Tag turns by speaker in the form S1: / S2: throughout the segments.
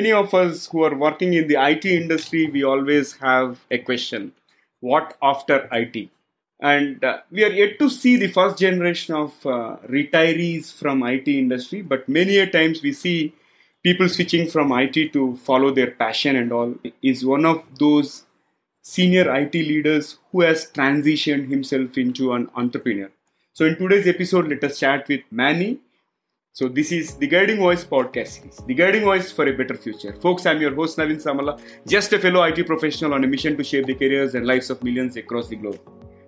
S1: many of us who are working in the IT industry, we always have a question what after IT? And uh, we are yet to see the first generation of uh, retirees from IT industry, but many a times we see people switching from IT to follow their passion and all. Is one of those senior IT leaders who has transitioned himself into an entrepreneur. So, in today's episode, let us chat with Manny. So, this is the Guiding Voice podcast series, the Guiding Voice for a Better Future. Folks, I'm your host Naveen Samala, just a fellow IT professional on a mission to shape the careers and lives of millions across the globe.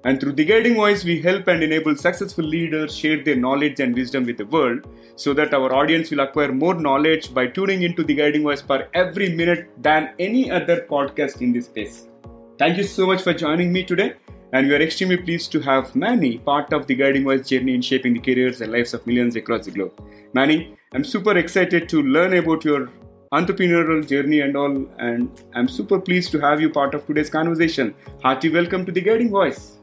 S1: And through the Guiding Voice, we help and enable successful leaders share their knowledge and wisdom with the world so that our audience will acquire more knowledge by tuning into the Guiding Voice per every minute than any other podcast in this space. Thank you so much for joining me today. And we are extremely pleased to have Manny part of the Guiding Voice journey in shaping the careers and lives of millions across the globe. Manny, I'm super excited to learn about your entrepreneurial journey and all, and I'm super pleased to have you part of today's conversation. Hearty welcome to the Guiding Voice.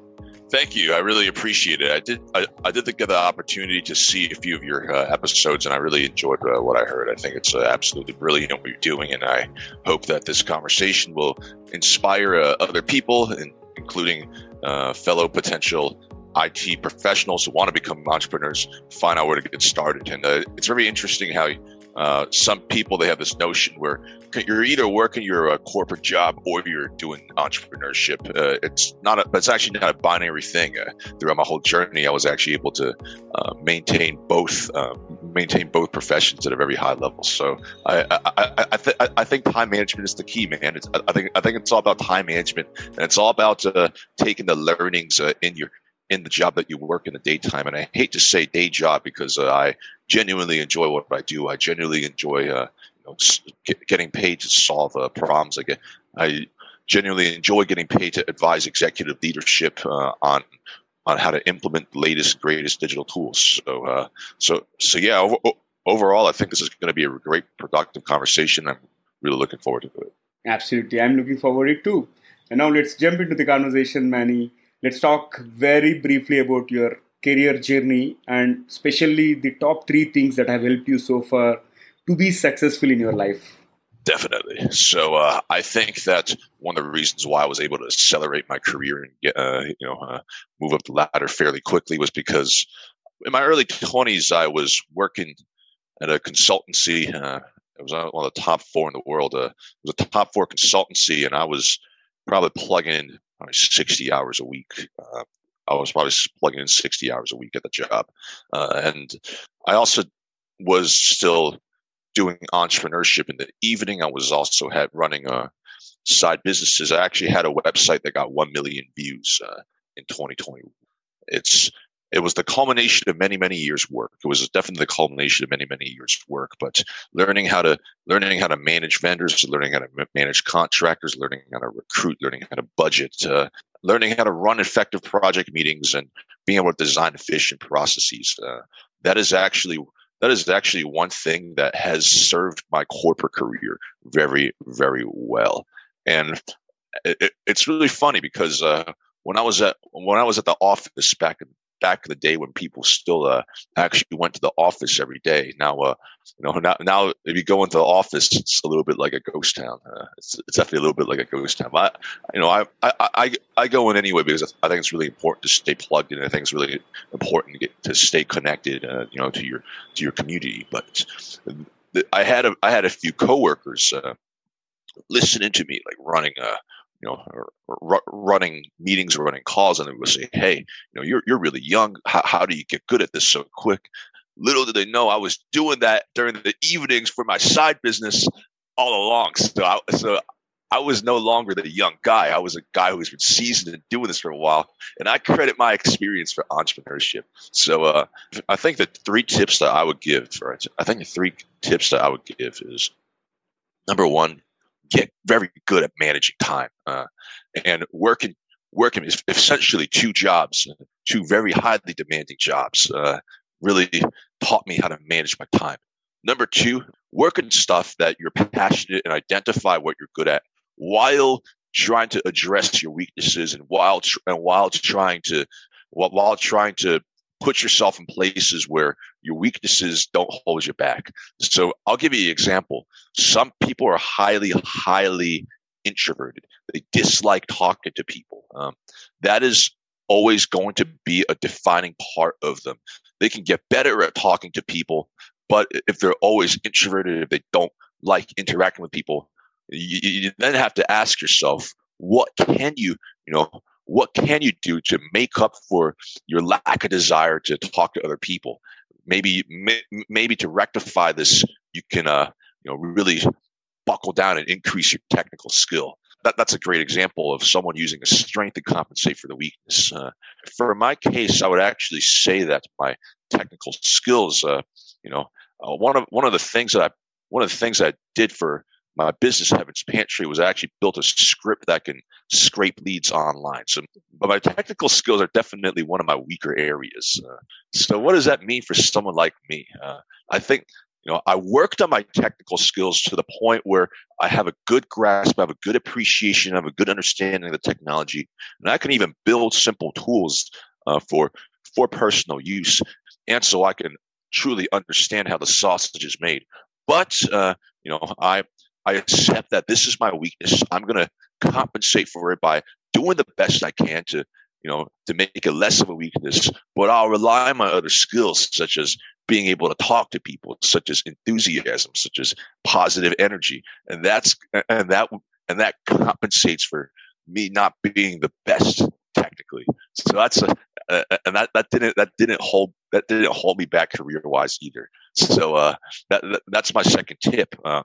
S2: Thank you. I really appreciate it. I did. I, I did get the opportunity to see a few of your uh, episodes, and I really enjoyed uh, what I heard. I think it's uh, absolutely brilliant what you're doing, and I hope that this conversation will inspire uh, other people, including uh, fellow potential IT professionals who want to become entrepreneurs, find out where to get started. And uh, it's very interesting how uh, some people they have this notion where you're either working your uh, corporate job or you're doing entrepreneurship. Uh, it's not, a, it's actually not a binary thing. Uh, throughout my whole journey, I was actually able to maintain both, uh, maintain both professions at a very high level. So I, I, I, th- I think time management is the key, man. It's, I think, I think it's all about time management, and it's all about taking the learnings in your in the job that you work in the daytime. And I hate to say day job because uh, I genuinely enjoy what I do. I genuinely enjoy uh, you know, get, getting paid to solve uh, problems. I get, I genuinely enjoy getting paid to advise executive leadership uh, on on how to implement the latest greatest digital tools. So uh, so so yeah. Over, overall, I think this is going to be a great productive conversation. I'm really looking forward to it.
S1: Absolutely, I'm looking forward to it too. And now let's jump into the conversation, Manny let's talk very briefly about your career journey and especially the top three things that have helped you so far to be successful in your life.
S2: Definitely. So uh, I think that one of the reasons why I was able to accelerate my career and get, uh, you know, uh, move up the ladder fairly quickly was because in my early twenties I was working at a consultancy. Uh, it was one of the top four in the world. Uh, it was a top four consultancy, and I was probably plugging in probably 60 hours a week. Uh, I was probably plugging in 60 hours a week at the job. And I also was still doing entrepreneurship in the evening. I was also had running a uh, side businesses. I actually had a website that got 1 million views uh, in 2020. It's it was the culmination of many many years work it was definitely the culmination of many many years work but learning how to learning how to manage vendors learning how to manage contractors learning how to recruit learning how to budget uh, learning how to run effective project meetings and being able to design efficient processes uh, that is actually that is actually one thing that has served my corporate career very very well. And it, it's really funny because uh, when I was at when I was at the office back in back in the day when people still uh, actually went to the office every day. Now, uh, you know, now, now if you go into the office, it's a little bit like a ghost town. Uh, it's, it's definitely a little bit like a ghost town. But you know, I, I, I, I go in anyway because I think it's really important to stay plugged in. I think it's really important to get to stay connected, uh, you know, to your to your community. But I had a I had a few coworkers uh, listening to me, like running a you know, running meetings or running calls, and they would say, "Hey, you know, you're you're really young. How, how do you get good at this so quick?" Little did they know I was doing that during the evenings for my side business all along. So, I, so I was no longer the young guy. I was a guy who's been seasoned in doing this for a while, and I credit my experience for entrepreneurship. So, uh, I think the three tips that I would give, or I think the three tips that I would give is number one, get very good at managing time uh, and working working is essentially two jobs two very highly demanding jobs uh, really taught me how to manage my time. Number two work on stuff that you're passionate and identify what you're good at while trying to address your weaknesses and while and while trying to while, while trying to put yourself in places where your weaknesses don't hold you back. So I'll give you an example. Some people are highly, highly introverted. They dislike talking to people. Um, that is always going to be a defining part of them. They can get better at talking to people, but if they're always introverted, if they don't like interacting with people, you, you then have to ask yourself, what can you, you know, what can you do to make up for your lack of desire to talk to other people? Maybe, maybe to rectify this, you can, uh, you know, really buckle down and increase your technical skill. That, that's a great example of someone using a strength to compensate for the weakness. Uh, for my case, I would actually say that my technical skills, uh, you know, uh, one of one of the things that I one of the things I did for my business Heaven's Pantry was actually built a script that can scrape leads online. So, but my technical skills are definitely one of my weaker areas. Uh, so, what does that mean for someone like me? Uh, I think you know I worked on my technical skills to the point where I have a good grasp, I have a good appreciation, I have a good understanding of the technology, and I can even build simple tools uh, for for personal use, and so I can truly understand how the sausage is made. But uh, you know, I I accept that this is my weakness. I'm going to compensate for it by doing the best I can to, you know, to make it less of a weakness. But I'll rely on my other skills, such as being able to talk to people, such as enthusiasm, such as positive energy, and that's and that and that compensates for me not being the best technically. So that's a, uh, and that, that didn't that didn't hold that didn't hold me back career wise either. So uh, that, that, that's my second tip. Uh,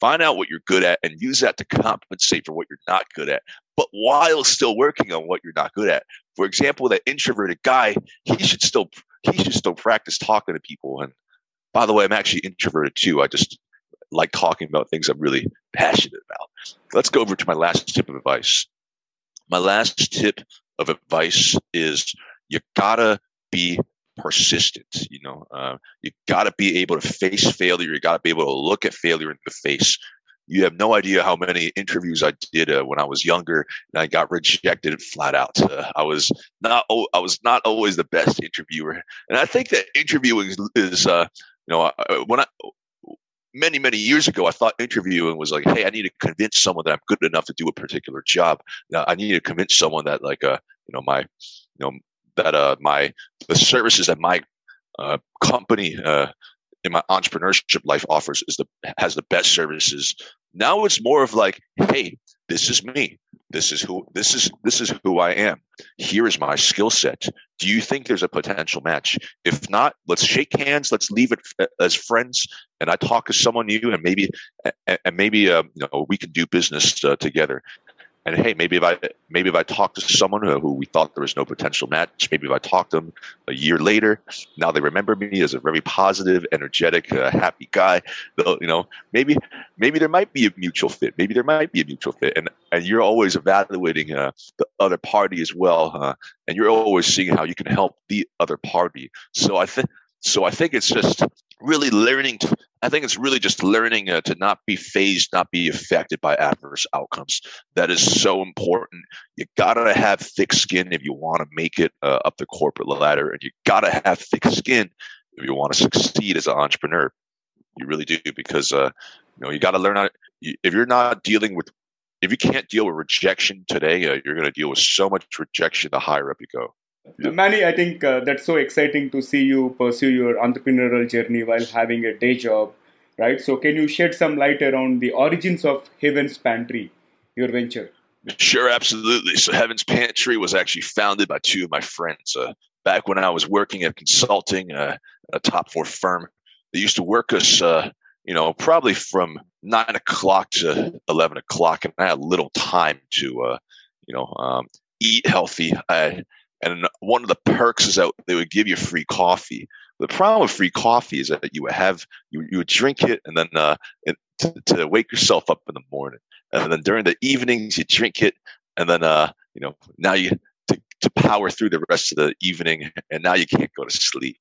S2: find out what you're good at and use that to compensate for what you're not good at, but while still working on what you're not good at. For example, that introverted guy, he should still he should still practice talking to people. And by the way, I'm actually introverted too. I just like talking about things I'm really passionate about. Let's go over to my last tip of advice. My last tip of advice is you gotta be persistent. You know, uh, you gotta be able to face failure. You gotta be able to look at failure in the face. You have no idea how many interviews I did uh, when I was younger, and I got rejected flat out. Uh, I was not, I was not always the best interviewer, and I think that interviewing is, is uh, you know, uh, when I many many years ago i thought interviewing was like hey i need to convince someone that i'm good enough to do a particular job now i need to convince someone that like uh you know my you know that uh, my the services that my uh, company uh, in my entrepreneurship life offers is the has the best services. Now it's more of like, hey, this is me. This is who this is this is who I am. Here is my skill set. Do you think there's a potential match? If not, let's shake hands. Let's leave it uh, as friends. And I talk to someone new, and maybe and maybe uh, you know we can do business uh, together and hey, maybe if I maybe if I talk to someone who, who, we thought there was no potential match, maybe if I talk to them a year later, now they remember me as a very positive, energetic, uh, happy guy. They'll, you know, maybe maybe there might be a mutual fit. Maybe there might be a mutual fit, and and you're always evaluating uh, the other party as well, uh, and you're always seeing how you can help the other party. So I think so. I think it's just really learning to I think it's really just learning uh, to not be phased, not be affected by adverse outcomes. That is so important. You gotta have thick skin if you want to make it uh, up the corporate ladder, and you gotta have thick skin if you want to succeed as an entrepreneur. You really do because uh, you know you got to learn how. If you're not dealing with, if you can't deal with rejection today, uh, you're going to deal with so much rejection the higher up you go.
S1: Yeah. Manny, I think uh, that's so exciting to see you pursue your entrepreneurial journey while having a day job, right? So, can you shed some light around the origins of Heaven's Pantry, your venture?
S2: Sure, absolutely. So, Heaven's Pantry was actually founded by two of my friends. Uh, back when I was working at consulting, uh, a top four firm, they used to work us, uh, you know, probably from nine o'clock to 11 o'clock, and I had little time to, uh, you know, um, eat healthy. I, and one of the perks is that they would give you free coffee. The problem with free coffee is that you would have you, you would drink it and then uh, it, to, to, wake yourself up in the morning, and then during the evenings you drink it, and then uh, you know now you to, to power through the rest of the evening, and now you can't go to sleep.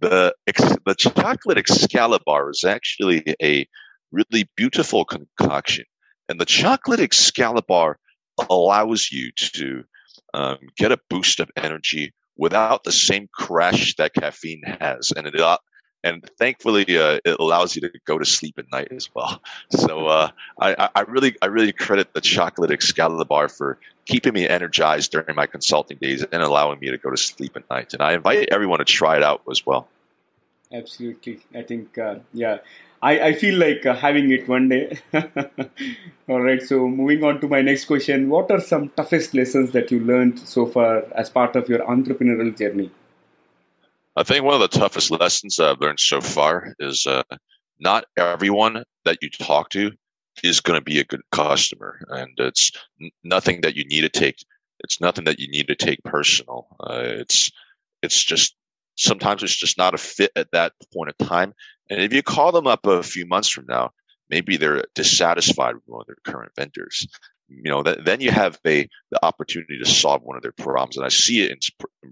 S2: The the chocolate Excalibur is actually a really beautiful concoction, and the chocolate Excalibur allows you to um, get a boost of energy without the same crash that caffeine has, and it uh, and thankfully uh, it allows you to go to sleep at night as well. So uh, I, I, really I really credit the chocolate Excalibur for keeping me energized during my consulting days and allowing me to go to sleep at night. And I invite everyone to try it out as well.
S1: Absolutely, I think uh, yeah. I, I feel like uh, having it one day. All right, so moving on to my next question. What are some toughest lessons that you learned so far as part of your entrepreneurial journey?
S2: I think one of the toughest lessons that I've learned so far is uh, not everyone that you talk to is going to be a good customer, and it's nothing that you need to take. It's nothing that you need to take personal. Uh, it's it's just sometimes it's just not a fit at that point of time. And if you call them up a few months from now, maybe they're dissatisfied with one of their current vendors. You know, then you have a the opportunity to solve one of their problems. And I see it in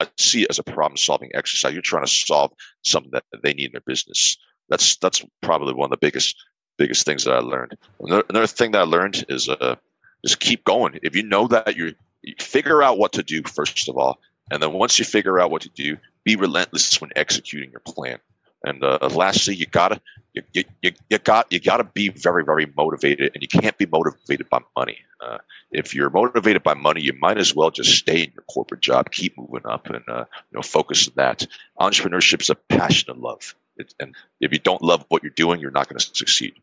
S2: I see it as a problem solving exercise. You're trying to solve something that they need in their business. That's that's probably one of the biggest biggest things that I learned. Another, another thing that I learned is uh, just keep going. If you know that you figure out what to do first of all, and then once you figure out what to do, be relentless when executing your plan. And uh, lastly, you gotta you, you, you, got you gotta be very very motivated, and you can't be motivated by money. Uh, if you're motivated by money, you might as well just stay in your corporate job, keep moving up, and uh, you know focus on that. Entrepreneurship is a passion and love, it, and if you don't love what you're doing, you're not going to succeed.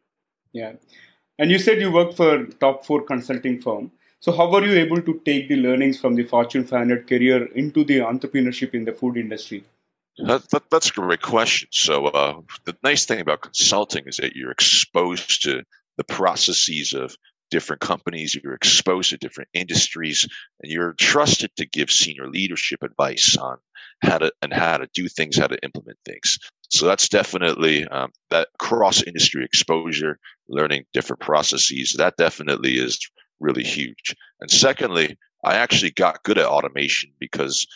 S1: Yeah, and you said you worked for top four consulting firm. So how were you able to take the learnings from the Fortune 500 career into the entrepreneurship in the food industry?
S2: That, that, that's a great question. So uh, the nice thing about consulting is that you're exposed to the processes of different companies, you're exposed to different industries, and you're trusted to give senior leadership advice on how to and how to do things, how to implement things. So that's definitely um, that cross industry exposure, learning different processes. That definitely is really huge. And secondly, I actually got good at automation because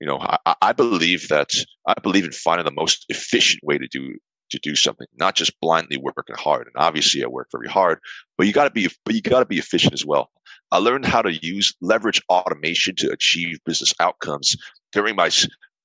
S2: you know I, I believe that I believe in finding the most efficient way to do to do something, not just blindly working hard. And obviously, I work very hard, but you got to be, but you got to be efficient as well. I learned how to use leverage automation to achieve business outcomes during my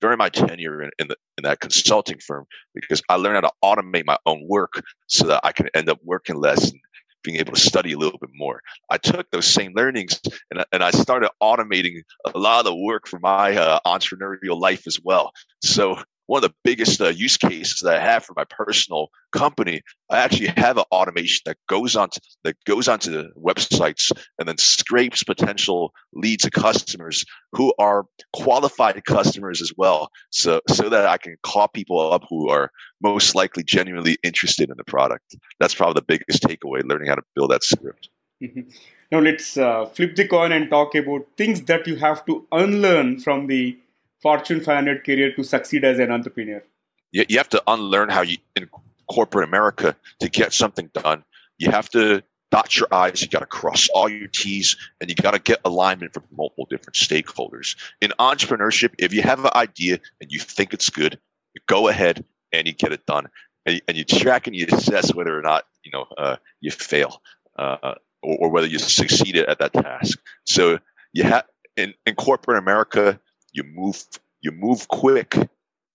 S2: during my tenure in, in, the, in that consulting firm because I learned how to automate my own work so that I can end up working less and being able to study a little bit more. I took those same learnings and, and I started automating a lot of the work for my uh, entrepreneurial life as well. So one of the biggest uh, use cases that I have for my personal company, I actually have an automation that goes on to, that goes onto the websites and then scrapes potential leads of customers who are qualified customers as well, so so that I can call people up who are most likely genuinely interested in the product. That's probably the biggest takeaway: learning how to build that script.
S1: Mm-hmm. Now let's uh, flip the coin and talk about things that you have to unlearn from the Fortune 500 career to succeed as an entrepreneur?
S2: You, you have to unlearn how you, in corporate America, to get something done, you have to dot your I's, you got to cross all your T's, and you got to get alignment from multiple different stakeholders. In entrepreneurship, if you have an idea and you think it's good, you go ahead and you get it done. And, and you track and you assess whether or not you know uh, you fail uh, or, or, whether you succeeded at that task. So you have in, in corporate America, you move you move quick.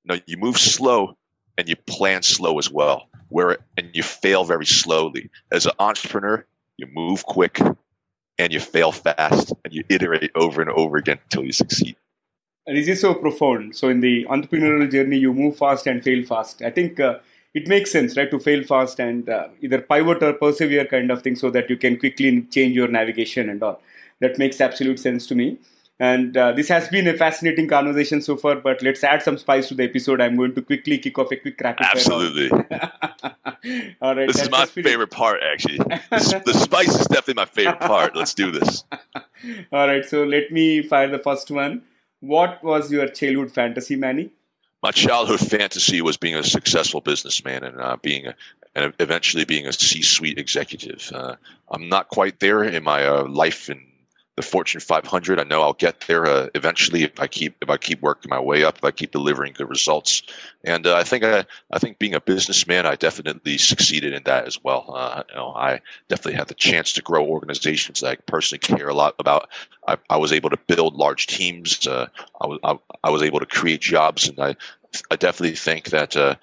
S2: No you move slow and you plan slow as well where and you fail very slowly. As an entrepreneur you move quick and you fail fast and you iterate over and over again until you succeed.
S1: And this is so profound. So in the entrepreneurial journey you move fast and fail fast. I think uh, it makes sense right to fail fast and uh, either pivot or persevere kind of thing so that you can quickly change your navigation and all. That makes absolute sense to me and uh, this has been a fascinating conversation so far, but let's add some spice to the episode. I'm going to quickly kick off a quick rapid
S2: Absolutely. All right. This is my favorite part, actually. the spice is definitely my favorite part. Let's do this.
S1: All right. So let me fire the first one. What was your childhood fantasy, Manny?
S2: My childhood fantasy was being a successful businessman and uh, being a, and eventually being a C-suite executive. Uh, I'm not quite there in my uh, life and the Fortune 500. I know I'll get there uh, eventually if I keep if I keep working my way up, if I keep delivering good results. And uh, I think I, I think being a businessman, I definitely succeeded in that as well. Uh, you know, I definitely had the chance to grow organizations that I personally care a lot about. I, I was able to build large teams. Uh, I was I, I was able to create jobs, and I I definitely think that uh,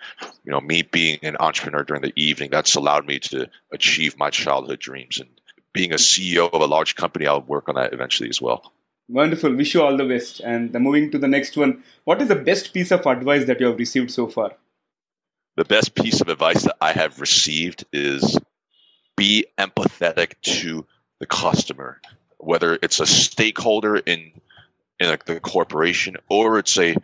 S2: you know me being an entrepreneur during the evening that's allowed me to achieve my childhood dreams and being a CEO of a large company, I'll work on that eventually as well.
S1: Wonderful. Wish you all the best. And moving to the next one, what is the best piece of advice that you have received so far?
S2: The best piece of advice that I have received is be empathetic to the customer, whether it's a stakeholder in in the corporation or it's a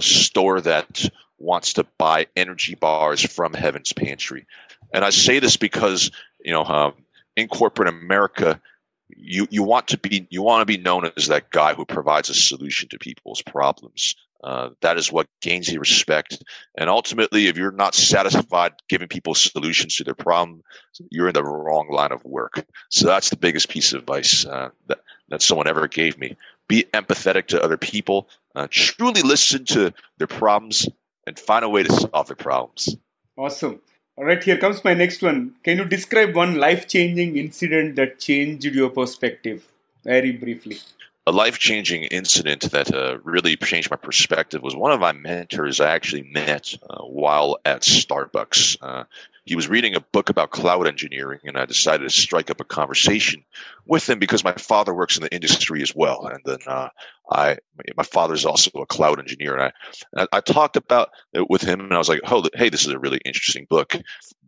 S2: store that wants to buy energy bars from Heaven's Pantry. And I say this because you know um, in corporate America, you you want to be you want to be known as that guy who provides a solution to people's problems. Uh, that is what gains you respect. And ultimately, if you're not satisfied giving people solutions to their problem, you're in the wrong line of work. So that's the biggest piece of advice uh, that that someone ever gave me. Be empathetic to other people. Uh, truly listen to their problems and find a way to solve their problems.
S1: Awesome. All right, here comes my next one. Can you describe one life changing incident that changed your perspective? Very briefly.
S2: A life changing incident that uh, really changed my perspective was one of my mentors I actually met uh, while at Starbucks. Uh, he was reading a book about cloud engineering, and I decided to strike up a conversation with him because my father works in the industry as well. And then uh, I, my father is also a cloud engineer, and I, and I, talked about it with him, and I was like, "Oh, hey, this is a really interesting book."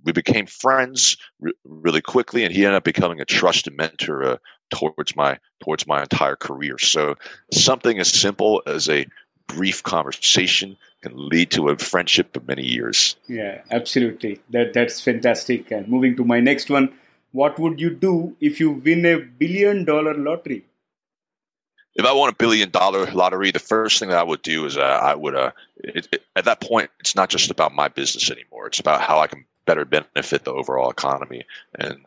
S2: We became friends re- really quickly, and he ended up becoming a trusted mentor uh, towards my towards my entire career. So something as simple as a brief conversation can lead to a friendship of many years.
S1: Yeah, absolutely. That that's fantastic. And moving to my next one, what would you do if you win a billion dollar lottery?
S2: If I won a billion dollar lottery, the first thing that I would do is uh, I would, uh, it, it, at that point, it's not just about my business anymore. It's about how I can better benefit the overall economy. And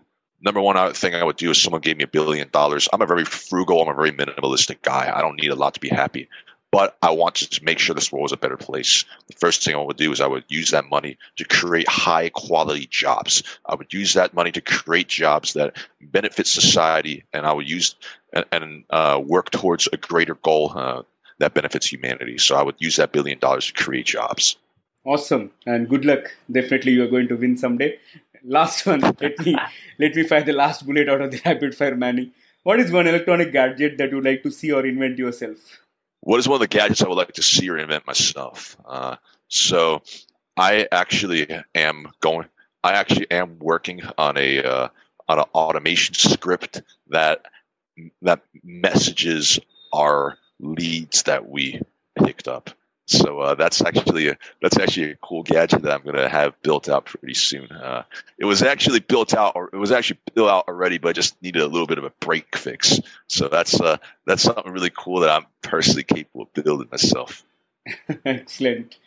S2: number one thing I would do is someone gave me a billion dollars. I'm a very frugal, I'm a very minimalistic guy. I don't need a lot to be happy but I want to make sure this world is a better place. The first thing I would do is I would use that money to create high quality jobs. I would use that money to create jobs that benefit society, and I would use and, and uh, work towards a greater goal uh, that benefits humanity. So I would use that billion dollars to create jobs.
S1: Awesome, and good luck. Definitely, you are going to win someday. Last one. let me let me fire the last bullet out of the rapid fire, Manny. What is one electronic gadget that you would like to see or invent yourself?
S2: What is one of the gadgets I would like to see or invent myself? Uh, so I actually am going. I actually am working on a uh, on an automation script that that messages our leads that we picked up. So uh, that's actually a that's actually a cool gadget that I'm going to have built out pretty soon. Uh, it was actually built out, or it was actually built out already, but just needed a little bit of a break fix. So that's uh, that's something really cool that I'm personally capable of building myself.
S1: Excellent.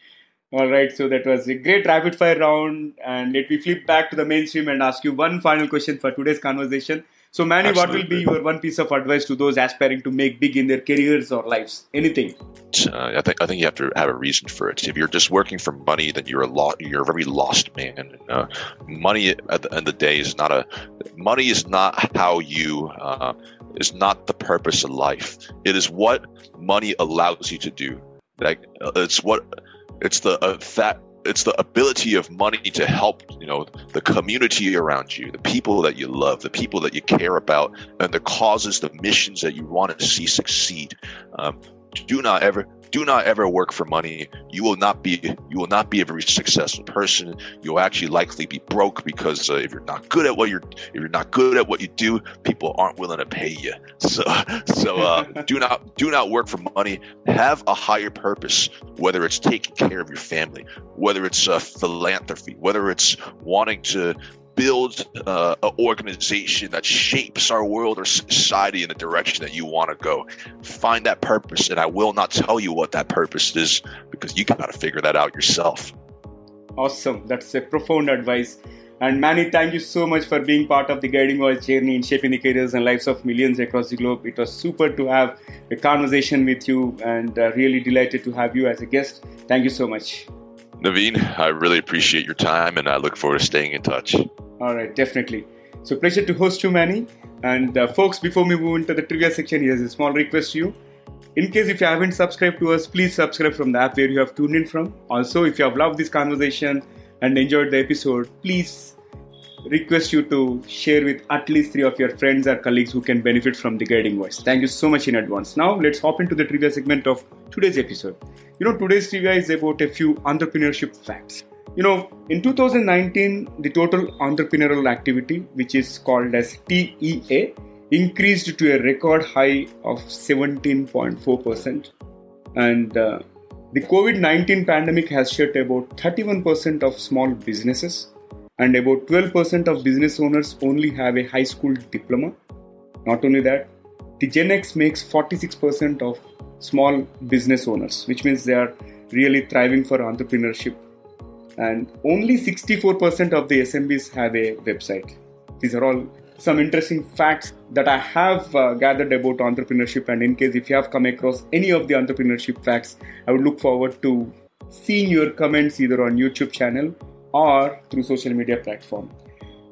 S1: All right, so that was a great rapid fire round, and let me flip back to the mainstream and ask you one final question for today's conversation. So, Manny, Absolutely. what will be your one piece of advice to those aspiring to make big in their careers or lives? Anything?
S2: Uh, I think I think you have to have a reason for it. If you're just working for money, then you're a lot. You're a very lost man. Uh, money at the end of the day is not a. Money is not how you. Uh, is not the purpose of life. It is what money allows you to do. Like it's what it's the uh, that it's the ability of money to help you know the community around you the people that you love the people that you care about and the causes the missions that you want to see succeed. Um, do not ever do not ever work for money. You will not be you will not be a very successful person. You'll actually likely be broke because uh, if you're not good at what you're if you're not good at what you do people aren't willing to pay you. So so uh, do not do not work for money. Have a higher purpose whether it's taking care of your family whether it's uh, philanthropy whether it's wanting to build uh, an organization that shapes our world or society in the direction that you want to go. Find that purpose, and I will not tell you what that purpose is because you got to figure that out yourself.
S1: Awesome. That's a profound advice. And Manny, thank you so much for being part of the Guiding Voice journey in shaping the careers and lives of millions across the globe. It was super to have a conversation with you and uh, really delighted to have you as a guest. Thank you so much.
S2: Naveen, I really appreciate your time and I look forward to staying in touch.
S1: All right, definitely. So, pleasure to host you, Manny. And uh, folks, before we move into the trivia section, here's a small request to you. In case if you haven't subscribed to us, please subscribe from the app where you have tuned in from. Also, if you have loved this conversation and enjoyed the episode, please request you to share with at least three of your friends or colleagues who can benefit from the guiding voice. Thank you so much in advance. Now, let's hop into the trivia segment of today's episode. You know, today's trivia is about a few entrepreneurship facts. You know, in 2019, the total entrepreneurial activity, which is called as TEA, increased to a record high of 17.4%. And uh, the COVID 19 pandemic has shut about 31% of small businesses, and about 12% of business owners only have a high school diploma. Not only that, the Gen X makes 46% of small business owners, which means they are really thriving for entrepreneurship. And only 64% of the SMBs have a website. These are all some interesting facts that I have uh, gathered about entrepreneurship. And in case if you have come across any of the entrepreneurship facts, I would look forward to seeing your comments either on YouTube channel or through social media platform.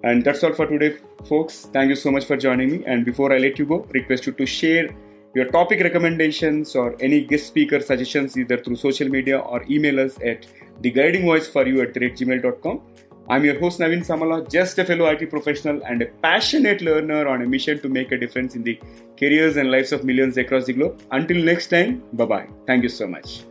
S1: And that's all for today, folks. Thank you so much for joining me. And before I let you go, request you to share your topic recommendations or any guest speaker suggestions either through social media or email us at theguidingvoiceforyou at gmail.com. I'm your host Naveen Samala, just a fellow IT professional and a passionate learner on a mission to make a difference in the careers and lives of millions across the globe. Until next time, bye bye. Thank you so much.